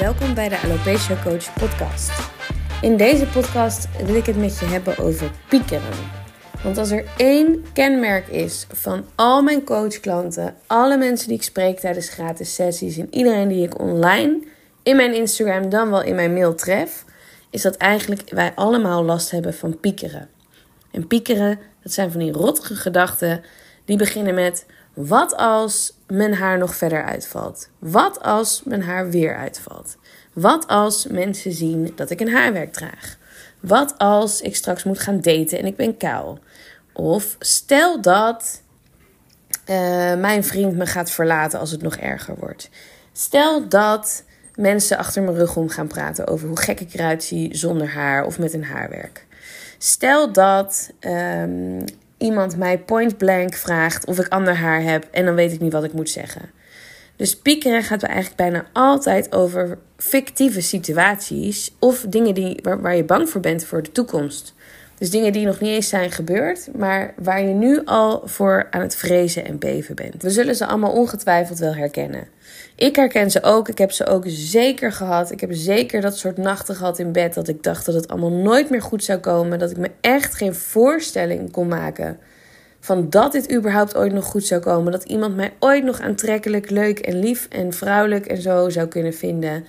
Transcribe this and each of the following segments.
Welkom bij de Alopecia Coach podcast. In deze podcast wil ik het met je hebben over piekeren. Want als er één kenmerk is van al mijn coachklanten, alle mensen die ik spreek tijdens gratis sessies en iedereen die ik online in mijn Instagram dan wel in mijn mail tref, is dat eigenlijk wij allemaal last hebben van piekeren. En piekeren, dat zijn van die rottige gedachten die beginnen met wat als mijn haar nog verder uitvalt? Wat als mijn haar weer uitvalt? Wat als mensen zien dat ik een haarwerk draag? Wat als ik straks moet gaan daten en ik ben kaal? Of stel dat uh, mijn vriend me gaat verlaten als het nog erger wordt. Stel dat mensen achter mijn rug om gaan praten over hoe gek ik eruit zie zonder haar of met een haarwerk. Stel dat um, iemand mij point blank vraagt of ik ander haar heb en dan weet ik niet wat ik moet zeggen. Dus piekeren gaat eigenlijk bijna altijd over fictieve situaties of dingen die, waar, waar je bang voor bent voor de toekomst. Dus dingen die nog niet eens zijn gebeurd, maar waar je nu al voor aan het vrezen en beven bent. We zullen ze allemaal ongetwijfeld wel herkennen. Ik herken ze ook. Ik heb ze ook zeker gehad. Ik heb zeker dat soort nachten gehad in bed dat ik dacht dat het allemaal nooit meer goed zou komen. Dat ik me echt geen voorstelling kon maken van dat dit überhaupt ooit nog goed zou komen. Dat iemand mij ooit nog aantrekkelijk, leuk en lief en vrouwelijk en zo zou kunnen vinden.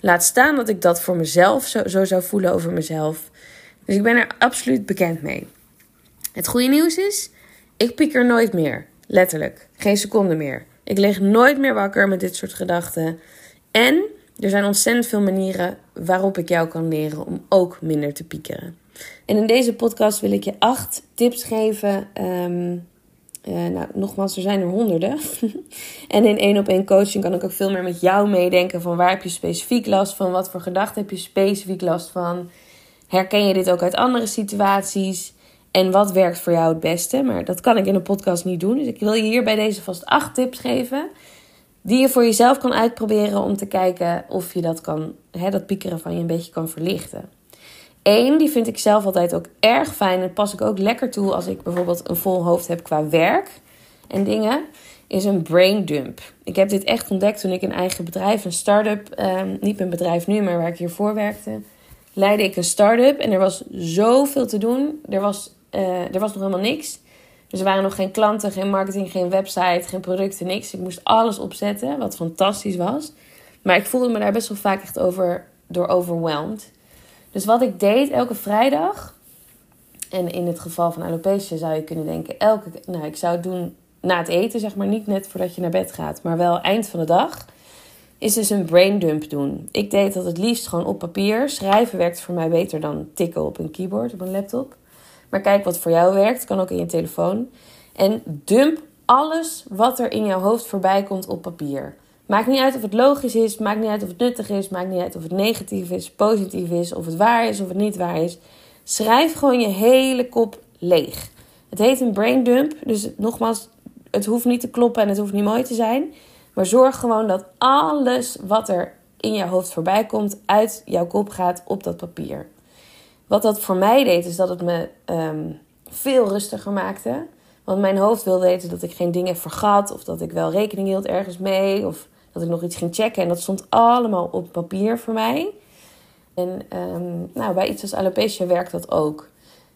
Laat staan dat ik dat voor mezelf zo, zo zou voelen over mezelf. Dus ik ben er absoluut bekend mee. Het goede nieuws is, ik piek er nooit meer. Letterlijk. Geen seconde meer. Ik lig nooit meer wakker met dit soort gedachten. En er zijn ontzettend veel manieren waarop ik jou kan leren om ook minder te piekeren. En in deze podcast wil ik je acht tips geven. Um, uh, nou, nogmaals, er zijn er honderden. en in één op één coaching kan ik ook veel meer met jou meedenken van waar heb je specifiek last van, wat voor gedachten heb je specifiek last van. Herken je dit ook uit andere situaties? En wat werkt voor jou het beste? Maar dat kan ik in een podcast niet doen. Dus ik wil je hier bij deze vast acht tips geven. Die je voor jezelf kan uitproberen om te kijken of je dat kan, hè, dat piekeren van je een beetje kan verlichten. Eén, die vind ik zelf altijd ook erg fijn. En pas ik ook lekker toe als ik bijvoorbeeld een vol hoofd heb qua werk en dingen. Is een brain dump. Ik heb dit echt ontdekt toen ik een eigen bedrijf, een start-up, um, niet mijn bedrijf nu, maar waar ik hiervoor werkte, leidde ik een start-up. En er was zoveel te doen. Er was, uh, er was nog helemaal niks. Dus er waren nog geen klanten, geen marketing, geen website, geen producten, niks. Ik moest alles opzetten, wat fantastisch was. Maar ik voelde me daar best wel vaak echt over, door overwhelmed. Dus wat ik deed elke vrijdag, en in het geval van alopecia zou je kunnen denken, elke, nou ik zou het doen na het eten, zeg maar, niet net voordat je naar bed gaat, maar wel eind van de dag, is dus een brain dump doen. Ik deed dat het liefst gewoon op papier. Schrijven werkt voor mij beter dan tikken op een keyboard, op een laptop. Maar kijk wat voor jou werkt, kan ook in je telefoon. En dump alles wat er in jouw hoofd voorbij komt op papier. Maakt niet uit of het logisch is, maakt niet uit of het nuttig is, maakt niet uit of het negatief is, positief is, of het waar is of het niet waar is. Schrijf gewoon je hele kop leeg. Het heet een brain dump, dus nogmaals, het hoeft niet te kloppen en het hoeft niet mooi te zijn. Maar zorg gewoon dat alles wat er in jouw hoofd voorbij komt, uit jouw kop gaat op dat papier. Wat dat voor mij deed, is dat het me um, veel rustiger maakte. Want mijn hoofd wilde weten dat ik geen dingen vergat, of dat ik wel rekening hield ergens mee, of dat ik nog iets ging checken. En dat stond allemaal op papier voor mij. En um, nou, bij iets als alopecia werkt dat ook.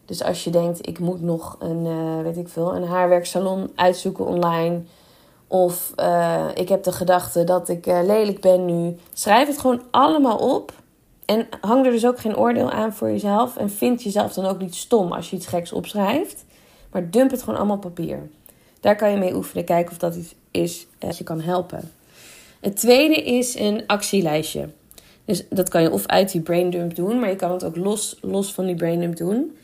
Dus als je denkt, ik moet nog een, uh, weet ik veel, een haarwerksalon uitzoeken online. Of uh, ik heb de gedachte dat ik uh, lelijk ben nu. Schrijf het gewoon allemaal op. En hang er dus ook geen oordeel aan voor jezelf. En vind jezelf dan ook niet stom als je iets geks opschrijft. Maar dump het gewoon allemaal op papier. Daar kan je mee oefenen. Kijken of dat iets is dat je kan helpen. Het tweede is een actielijstje. Dus dat kan je of uit die braindump doen, maar je kan het ook los, los van die braindump doen.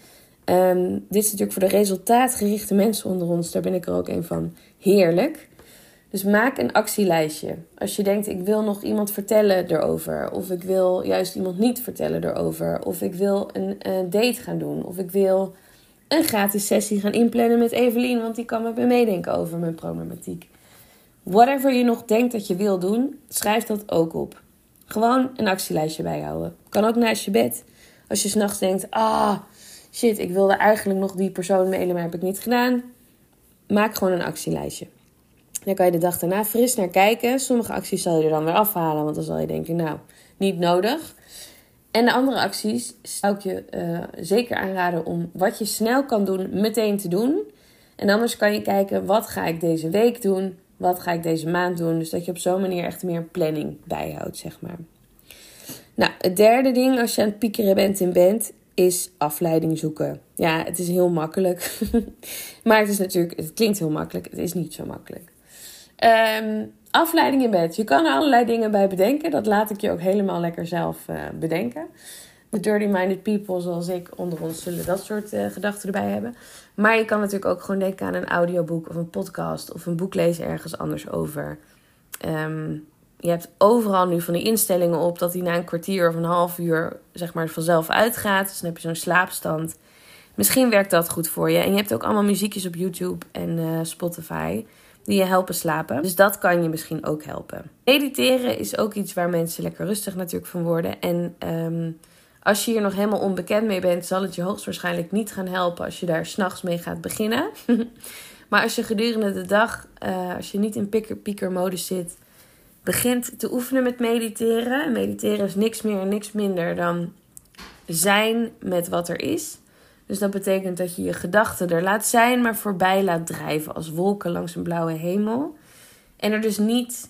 Um, dit is natuurlijk voor de resultaatgerichte mensen onder ons, daar ben ik er ook een van. Heerlijk. Dus maak een actielijstje. Als je denkt, ik wil nog iemand vertellen erover. Of ik wil juist iemand niet vertellen erover. Of ik wil een, date gaan doen. Of ik wil een gratis sessie gaan inplannen met Evelien, want die kan met me meedenken over mijn problematiek. Whatever je nog denkt dat je wil doen, schrijf dat ook op. Gewoon een actielijstje bijhouden. Kan ook naast je bed. Als je s'nachts denkt, ah, shit, ik wilde eigenlijk nog die persoon mailen, maar heb ik niet gedaan. Maak gewoon een actielijstje. Daar kan je de dag daarna fris naar kijken. Sommige acties zal je er dan weer afhalen, want dan zal je denken, nou, niet nodig. En de andere acties zou ik je uh, zeker aanraden om wat je snel kan doen, meteen te doen. En anders kan je kijken, wat ga ik deze week doen? Wat ga ik deze maand doen? Dus dat je op zo'n manier echt meer planning bijhoudt, zeg maar. Nou, het derde ding als je aan het piekeren bent in bed, is afleiding zoeken. Ja, het is heel makkelijk. maar het is natuurlijk, het klinkt heel makkelijk. Het is niet zo makkelijk. Um, afleiding in bed. Je kan er allerlei dingen bij bedenken. Dat laat ik je ook helemaal lekker zelf uh, bedenken. De dirty-minded people zoals ik onder ons zullen dat soort uh, gedachten erbij hebben. Maar je kan natuurlijk ook gewoon denken aan een audioboek of een podcast of een boek lezen ergens anders over. Um, je hebt overal nu van die instellingen op dat die na een kwartier of een half uur zeg maar vanzelf uitgaat. Dus dan heb je zo'n slaapstand. Misschien werkt dat goed voor je. En je hebt ook allemaal muziekjes op YouTube en uh, Spotify die je helpen slapen. Dus dat kan je misschien ook helpen. Mediteren is ook iets waar mensen lekker rustig natuurlijk van worden. En um, als je hier nog helemaal onbekend mee bent, zal het je hoogstwaarschijnlijk niet gaan helpen als je daar s'nachts mee gaat beginnen. maar als je gedurende de dag, uh, als je niet in picker-pieker-modus zit, begint te oefenen met mediteren. Mediteren is niks meer en niks minder dan zijn met wat er is. Dus dat betekent dat je je gedachten er laat zijn, maar voorbij laat drijven als wolken langs een blauwe hemel. En er dus niet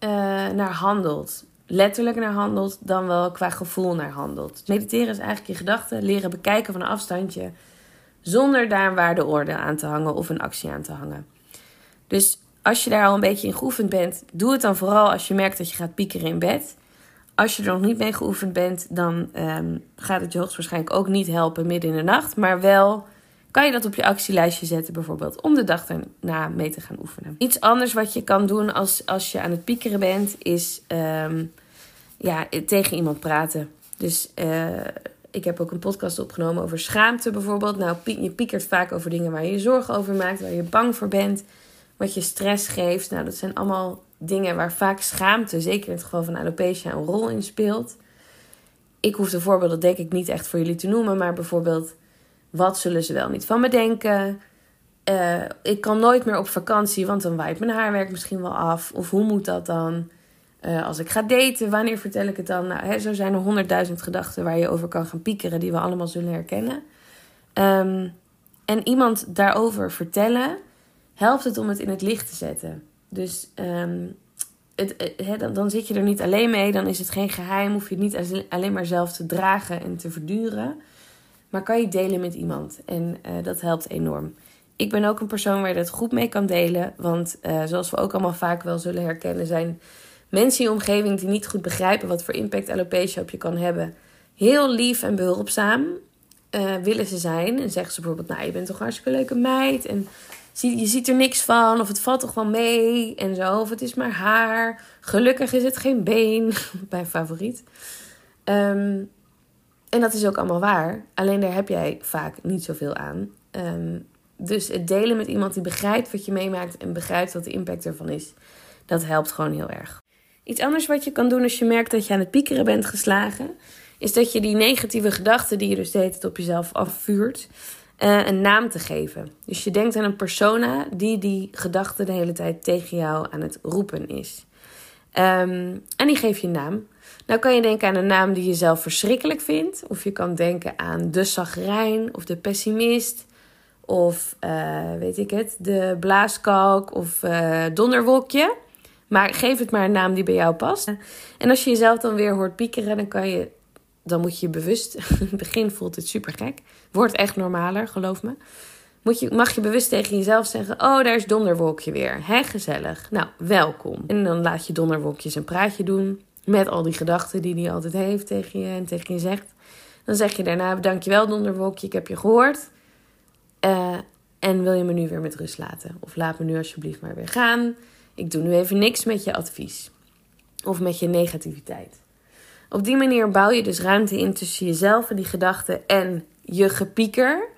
uh, naar handelt. Letterlijk naar handelt, dan wel qua gevoel naar handelt. Mediteren is eigenlijk je gedachten leren bekijken van een afstandje. Zonder daar een waardeoordeel aan te hangen of een actie aan te hangen. Dus als je daar al een beetje in geoefend bent, doe het dan vooral als je merkt dat je gaat piekeren in bed. Als je er nog niet mee geoefend bent, dan um, gaat het je hoogstwaarschijnlijk ook niet helpen midden in de nacht. Maar wel kan je dat op je actielijstje zetten, bijvoorbeeld, om de dag daarna mee te gaan oefenen. Iets anders wat je kan doen als, als je aan het piekeren bent, is um, ja, tegen iemand praten. Dus uh, ik heb ook een podcast opgenomen over schaamte bijvoorbeeld. Nou, je piekert vaak over dingen waar je je zorgen over maakt, waar je bang voor bent wat je stress geeft. Nou, dat zijn allemaal dingen waar vaak schaamte, zeker in het geval van alopecia, een rol in speelt. Ik hoef de voorbeelden denk ik niet echt voor jullie te noemen, maar bijvoorbeeld, wat zullen ze wel niet van me denken? Uh, ik kan nooit meer op vakantie, want dan waait mijn haarwerk misschien wel af. Of hoe moet dat dan? Uh, als ik ga daten, wanneer vertel ik het dan? Nou, hè, zo zijn er honderdduizend gedachten waar je over kan gaan piekeren, die we allemaal zullen herkennen. Um, en iemand daarover vertellen, helpt het om het in het licht te zetten. Dus um, het, he, dan, dan, zit je er niet alleen mee, dan is het geen geheim, hoef je het niet alleen maar zelf te dragen en te verduren. Maar kan je delen met iemand en uh, dat helpt enorm. Ik ben ook een persoon waar je dat goed mee kan delen. Want uh, zoals we ook allemaal vaak wel zullen herkennen, zijn mensen in je omgeving die niet goed begrijpen wat voor impact alopecia op je kan hebben. Heel lief en behulpzaam willen ze zijn. En zeggen ze bijvoorbeeld, nou je bent toch een hartstikke leuke meid. En je ziet er niks van, of het valt toch wel mee en zo, of het is maar haar. Gelukkig is het geen been, mijn favoriet. Um, en dat is ook allemaal waar, alleen daar heb jij vaak niet zoveel aan. Um, dus het delen met iemand die begrijpt wat je meemaakt en begrijpt wat de impact ervan is, dat helpt gewoon heel erg. Iets anders wat je kan doen als je merkt dat je aan het piekeren bent geslagen, is dat je die negatieve gedachten die je dus steeds op jezelf afvuurt, uh, een naam te geven. Dus je denkt aan een persona die die gedachte de hele tijd tegen jou aan het roepen is. Um, en die geef je een naam. Nou kan je denken aan een naam die je zelf verschrikkelijk vindt. Of je kan denken aan de zagrijn of de pessimist. Of uh, weet ik het, de blaaskalk of uh, donderwolkje. Maar geef het maar een naam die bij jou past. En als je jezelf dan weer hoort piekeren, dan kan je dan moet je bewust. In het begin voelt het super gek. Wordt echt normaler, geloof me. Moet je, mag je bewust tegen jezelf zeggen: Oh, daar is Donderwolkje weer. Hè, gezellig. Nou, welkom. En dan laat je Donderwolkjes een praatje doen. Met al die gedachten die hij altijd heeft tegen je en tegen je zegt. Dan zeg je daarna: Dankjewel, Donderwolkje, ik heb je gehoord. Uh, en wil je me nu weer met rust laten? Of laat me nu alsjeblieft maar weer gaan. Ik doe nu even niks met je advies. Of met je negativiteit. Op die manier bouw je dus ruimte in tussen jezelf en die gedachten en je gepieker.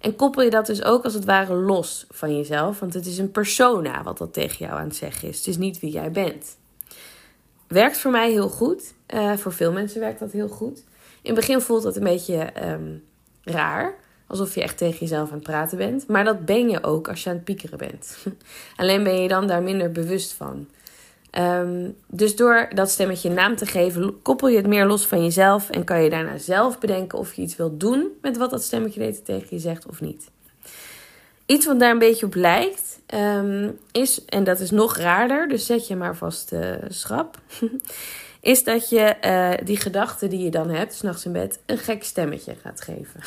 En koppel je dat dus ook als het ware los van jezelf. Want het is een persona wat dat tegen jou aan het zeggen is. Het is niet wie jij bent. Werkt voor mij heel goed. Uh, voor veel mensen werkt dat heel goed. In het begin voelt dat een beetje um, raar. Alsof je echt tegen jezelf aan het praten bent. Maar dat ben je ook als je aan het piekeren bent. Alleen ben je dan daar minder bewust van. Ehm, dus door dat stemmetje een naam te geven, koppel je het meer los van jezelf. En kan je daarna zelf bedenken of je iets wilt doen met wat dat stemmetje deed tegen je zegt of niet. Iets wat daar een beetje op lijkt, ehm, is, en dat is nog raarder, dus zet je maar vast uh, schrap. is dat je uh, die gedachten die je dan hebt, s'nachts in bed, een gek stemmetje gaat geven.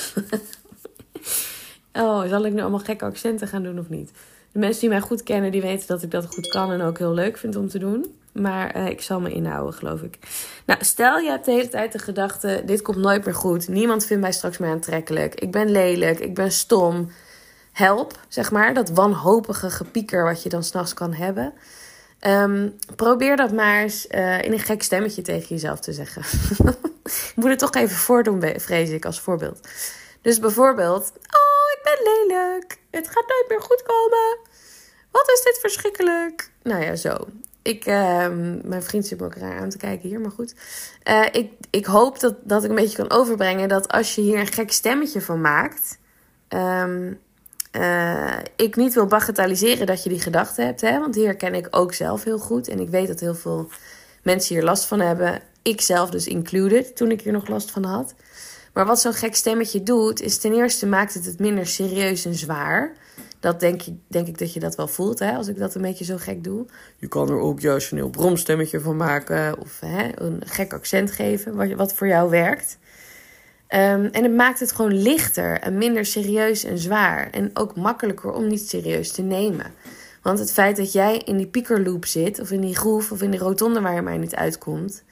oh, zal ik nu allemaal gekke accenten gaan doen of niet? De mensen die mij goed kennen, die weten dat ik dat goed kan en ook heel leuk vind om te doen. Maar uh, ik zal me inhouden, geloof ik. Nou, stel je hebt de hele tijd de gedachte: dit komt nooit meer goed. Niemand vindt mij straks meer aantrekkelijk. Ik ben lelijk, ik ben stom. Help, zeg maar. Dat wanhopige gepieker wat je dan s'nachts kan hebben. Um, probeer dat maar eens uh, in een gek stemmetje tegen jezelf te zeggen. ik moet het toch even voordoen, vrees ik, als voorbeeld. Dus bijvoorbeeld: Oh, ik ben lelijk. Het gaat nooit meer goed komen. Wat is dit verschrikkelijk? Nou ja, zo. Ik, uh, mijn vriend zit me ook raar aan te kijken hier, maar goed. Uh, ik, ik hoop dat, dat ik een beetje kan overbrengen dat als je hier een gek stemmetje van maakt. Um, uh, ik niet wil bagatelliseren dat je die gedachten hebt, hè, want die herken ik ook zelf heel goed. En ik weet dat heel veel mensen hier last van hebben. Ik zelf dus included, toen ik hier nog last van had. Maar wat zo'n gek stemmetje doet, is ten eerste maakt het het minder serieus en zwaar. Dat denk ik, denk ik dat je dat wel voelt, hè, als ik dat een beetje zo gek doe. Je kan er ook juist een heel bromstemmetje van maken. Of hè, een gek accent geven, wat, wat voor jou werkt. Um, en het maakt het gewoon lichter en minder serieus en zwaar. En ook makkelijker om niet serieus te nemen. Want het feit dat jij in die piekerloop zit, of in die groove, of in die rotonde waar je mij niet uitkomt.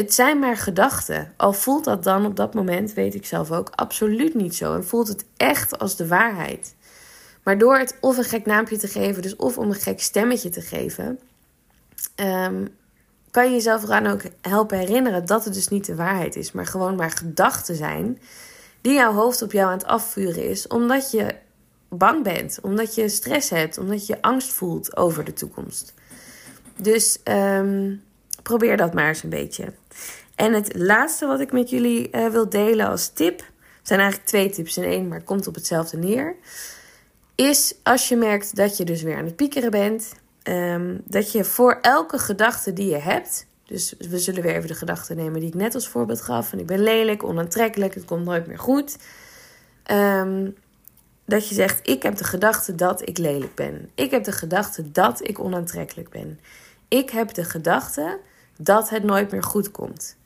Het zijn maar gedachten. Al voelt dat dan op dat moment, weet ik zelf ook, absoluut niet zo. En voelt het echt als de waarheid. Maar door het of een gek naampje te geven, dus of om een gek stemmetje te geven, um, kan je jezelf eraan ook helpen herinneren dat het dus niet de waarheid is, maar gewoon maar gedachten zijn die jouw hoofd op jou aan het afvuren is, omdat je bang bent, omdat je stress hebt, omdat je angst voelt over de toekomst. Dus um, probeer dat maar eens een beetje. En het laatste wat ik met jullie uh, wil delen als tip, zijn eigenlijk twee tips in één, maar het komt op hetzelfde neer. Is als je merkt dat je dus weer aan het piekeren bent, um, dat je voor elke gedachte die je hebt, dus we zullen weer even de gedachte nemen die ik net als voorbeeld gaf: van ik ben lelijk, onaantrekkelijk, het komt nooit meer goed. Um, dat je zegt: Ik heb de gedachte dat ik lelijk ben. Ik heb de gedachte dat ik onaantrekkelijk ben. Ik heb de gedachte dat het nooit meer goed komt.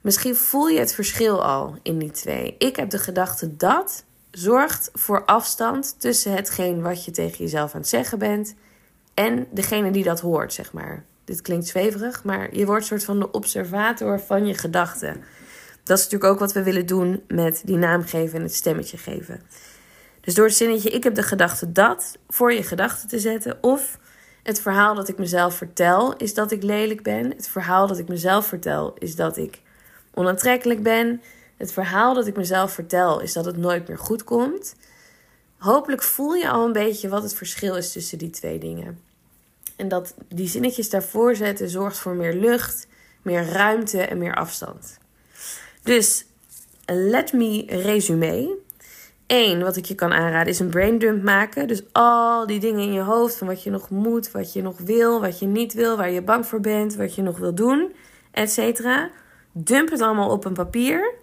Misschien voel je het verschil al in die twee. Ik heb de gedachte dat zorgt voor afstand tussen hetgeen wat je tegen jezelf aan het zeggen bent en degene die dat hoort, zeg maar. Dit klinkt zweverig, maar je wordt soort van de observator van je gedachten. Dat is natuurlijk ook wat we willen doen met die naam geven en het stemmetje geven. Dus door het zinnetje ik heb de gedachte dat voor je gedachten te zetten. Of het verhaal dat ik mezelf vertel is dat ik lelijk ben. Het verhaal dat ik mezelf vertel is dat ik onaantrekkelijk ben. Het verhaal dat ik mezelf vertel is dat het nooit meer goed komt. Hopelijk voel je al een beetje wat het verschil is tussen die twee dingen. En dat die zinnetjes daarvoor zetten zorgt voor meer lucht, meer ruimte en meer afstand. Dus let me resume. Eén, wat ik je kan aanraden, is een braindump maken. Dus al die dingen in je hoofd van wat je nog moet, wat je nog wil, wat je niet wil, waar je bang voor bent, wat je nog wil doen, etc. Dump het allemaal op een papier.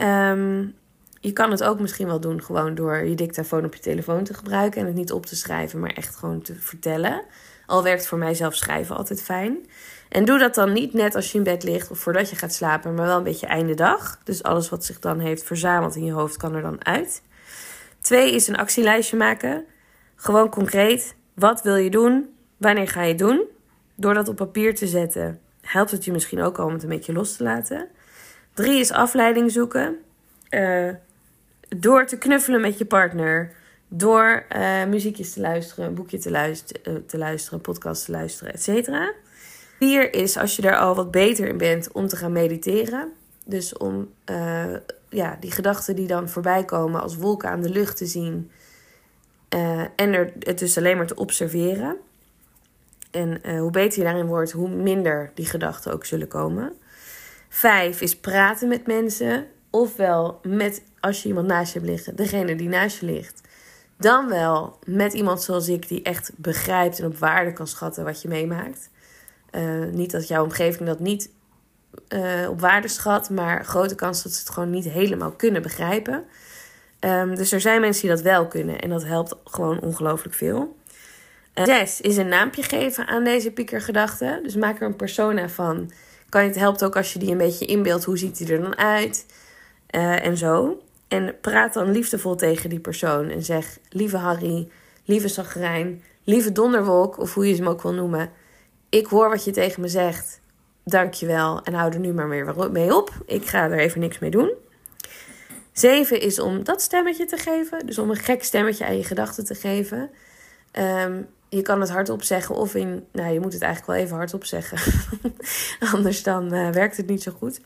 Um, je kan het ook misschien wel doen gewoon door je dictafoon op je telefoon te gebruiken en het niet op te schrijven, maar echt gewoon te vertellen. Al werkt voor mij zelf schrijven altijd fijn. En doe dat dan niet net als je in bed ligt of voordat je gaat slapen, maar wel een beetje einde dag. Dus alles wat zich dan heeft verzameld in je hoofd kan er dan uit. Twee is een actielijstje maken. Gewoon concreet. Wat wil je doen? Wanneer ga je het doen? Door dat op papier te zetten, helpt het je misschien ook al om het een beetje los te laten. Drie is afleiding zoeken. Uh, door te knuffelen met je partner. Door uh, muziekjes te luisteren, een boekje te luisteren, uh, te luisteren, podcast te luisteren, et cetera. Vier is als je daar al wat beter in bent om te gaan mediteren. Dus om uh, ja, die gedachten die dan voorbij komen als wolken aan de lucht te zien. en er, het dus alleen maar te observeren. En hoe beter je daarin wordt, hoe minder die gedachten ook zullen komen. Vijf is praten met mensen ofwel met als je iemand naast je hebt liggen, degene die naast je ligt. Dan wel met iemand zoals ik, die echt begrijpt en op waarde kan schatten wat je meemaakt. Uh, niet dat jouw omgeving dat niet uh, op waarde schat, maar grote kans dat ze het gewoon niet helemaal kunnen begrijpen. Um, dus er zijn mensen die dat wel kunnen en dat helpt gewoon ongelooflijk veel. Uh, zes is een naampje geven aan deze piekergedachte. Dus maak er een persona van. Kan het helpt ook als je die een beetje inbeeldt. Hoe ziet hij er dan uit? Uh, en zo. En praat dan liefdevol tegen die persoon. En zeg: Lieve Harry, lieve Zagrijn, lieve Donderwolk, of hoe je ze hem ook wil noemen. Ik hoor wat je tegen me zegt. Dankjewel. En hou er nu maar weer mee op. Ik ga er even niks mee doen. Zeven is om dat stemmetje te geven. Dus om een gek stemmetje aan je gedachten te geven. Um, je kan het hardop zeggen of in... Nou, je moet het eigenlijk wel even hardop zeggen. Anders dan uh, werkt het niet zo goed.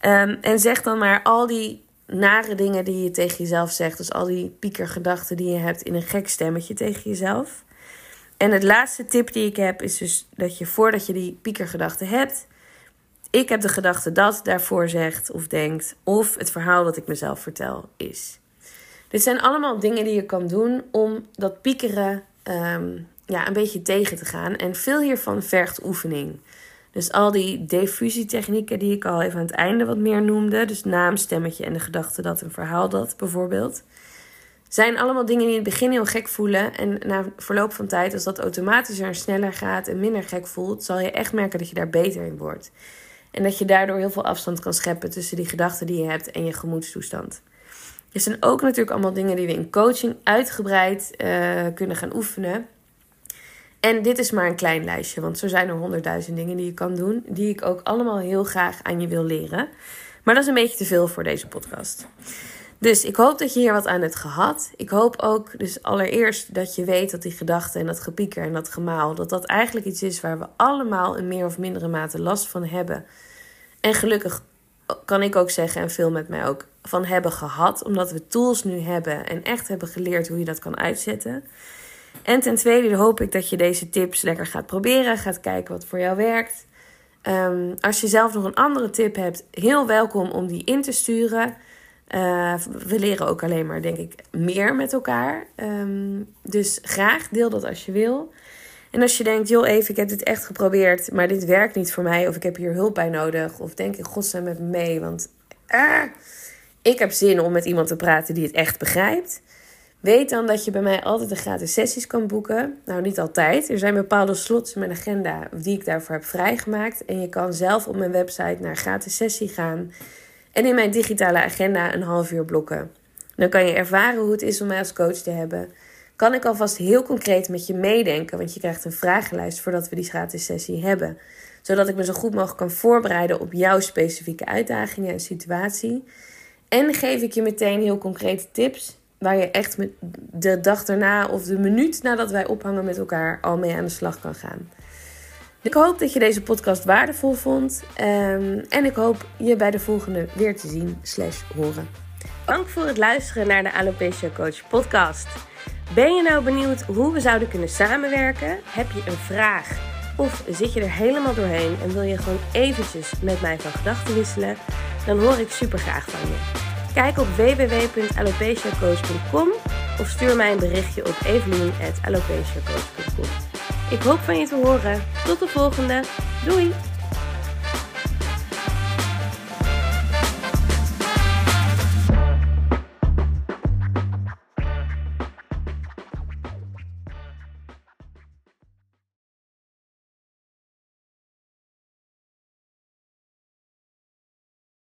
Um, en zeg dan maar al die nare dingen die je tegen jezelf zegt. Dus al die piekergedachten die je hebt in een gek stemmetje tegen jezelf. En het laatste tip die ik heb is dus dat je voordat je die piekergedachten hebt... Ik heb de gedachte dat daarvoor zegt of denkt. Of het verhaal dat ik mezelf vertel is. Dit zijn allemaal dingen die je kan doen om dat piekeren um, ja, een beetje tegen te gaan. En veel hiervan vergt oefening. Dus al die diffusietechnieken die ik al even aan het einde wat meer noemde. Dus naam, stemmetje en de gedachte dat een verhaal dat bijvoorbeeld. Zijn allemaal dingen die in het begin heel gek voelen. En na verloop van tijd, als dat automatischer en sneller gaat en minder gek voelt, zal je echt merken dat je daar beter in wordt. En dat je daardoor heel veel afstand kan scheppen tussen die gedachten die je hebt en je gemoedstoestand. Er zijn ook natuurlijk allemaal dingen die we in coaching uitgebreid uh, kunnen gaan oefenen. En dit is maar een klein lijstje, want zo zijn er honderdduizend dingen die je kan doen, die ik ook allemaal heel graag aan je wil leren. Maar dat is een beetje te veel voor deze podcast. Dus ik hoop dat je hier wat aan hebt gehad. Ik hoop ook dus allereerst dat je weet dat die gedachten en dat gepieker en dat gemaal, dat dat eigenlijk iets is waar we allemaal in meer of mindere mate last van hebben. En gelukkig kan ik ook zeggen, en veel met mij ook, van hebben gehad. Omdat we tools nu hebben en echt hebben geleerd hoe je dat kan uitzetten. En ten tweede hoop ik dat je deze tips lekker gaat proberen. Gaat kijken wat voor jou werkt. Um, als je zelf nog een andere tip hebt, heel welkom om die in te sturen. Uh, we leren ook alleen maar, denk ik, meer met elkaar. Um, dus graag deel dat als je wil. En als je denkt, joh, even, ik heb dit echt geprobeerd, maar dit werkt niet voor mij, of ik heb hier hulp bij nodig, of denk ik, godsnaam met me mee, want ah, ik heb zin om met iemand te praten die het echt begrijpt. Weet dan dat je bij mij altijd de gratis sessies kan boeken. Nou, niet altijd. Er zijn bepaalde slots in mijn agenda die ik daarvoor heb vrijgemaakt. En je kan zelf op mijn website naar gratis sessie gaan. En in mijn digitale agenda een half uur blokken. Dan kan je ervaren hoe het is om mij als coach te hebben. Kan ik alvast heel concreet met je meedenken, want je krijgt een vragenlijst voordat we die gratis sessie hebben. Zodat ik me zo goed mogelijk kan voorbereiden op jouw specifieke uitdagingen en situatie. En geef ik je meteen heel concrete tips waar je echt de dag daarna of de minuut nadat wij ophangen met elkaar al mee aan de slag kan gaan. Ik hoop dat je deze podcast waardevol vond. Um, en ik hoop je bij de volgende weer te zien slash horen. Dank voor het luisteren naar de Alopecia Coach podcast. Ben je nou benieuwd hoe we zouden kunnen samenwerken? Heb je een vraag? Of zit je er helemaal doorheen en wil je gewoon eventjes met mij van gedachten wisselen? Dan hoor ik super graag van je. Kijk op www.alopeciacoach.com of stuur mij een berichtje op evelien.alopeciacoach.com. Ik hoop van je te horen. Tot de volgende. Doei!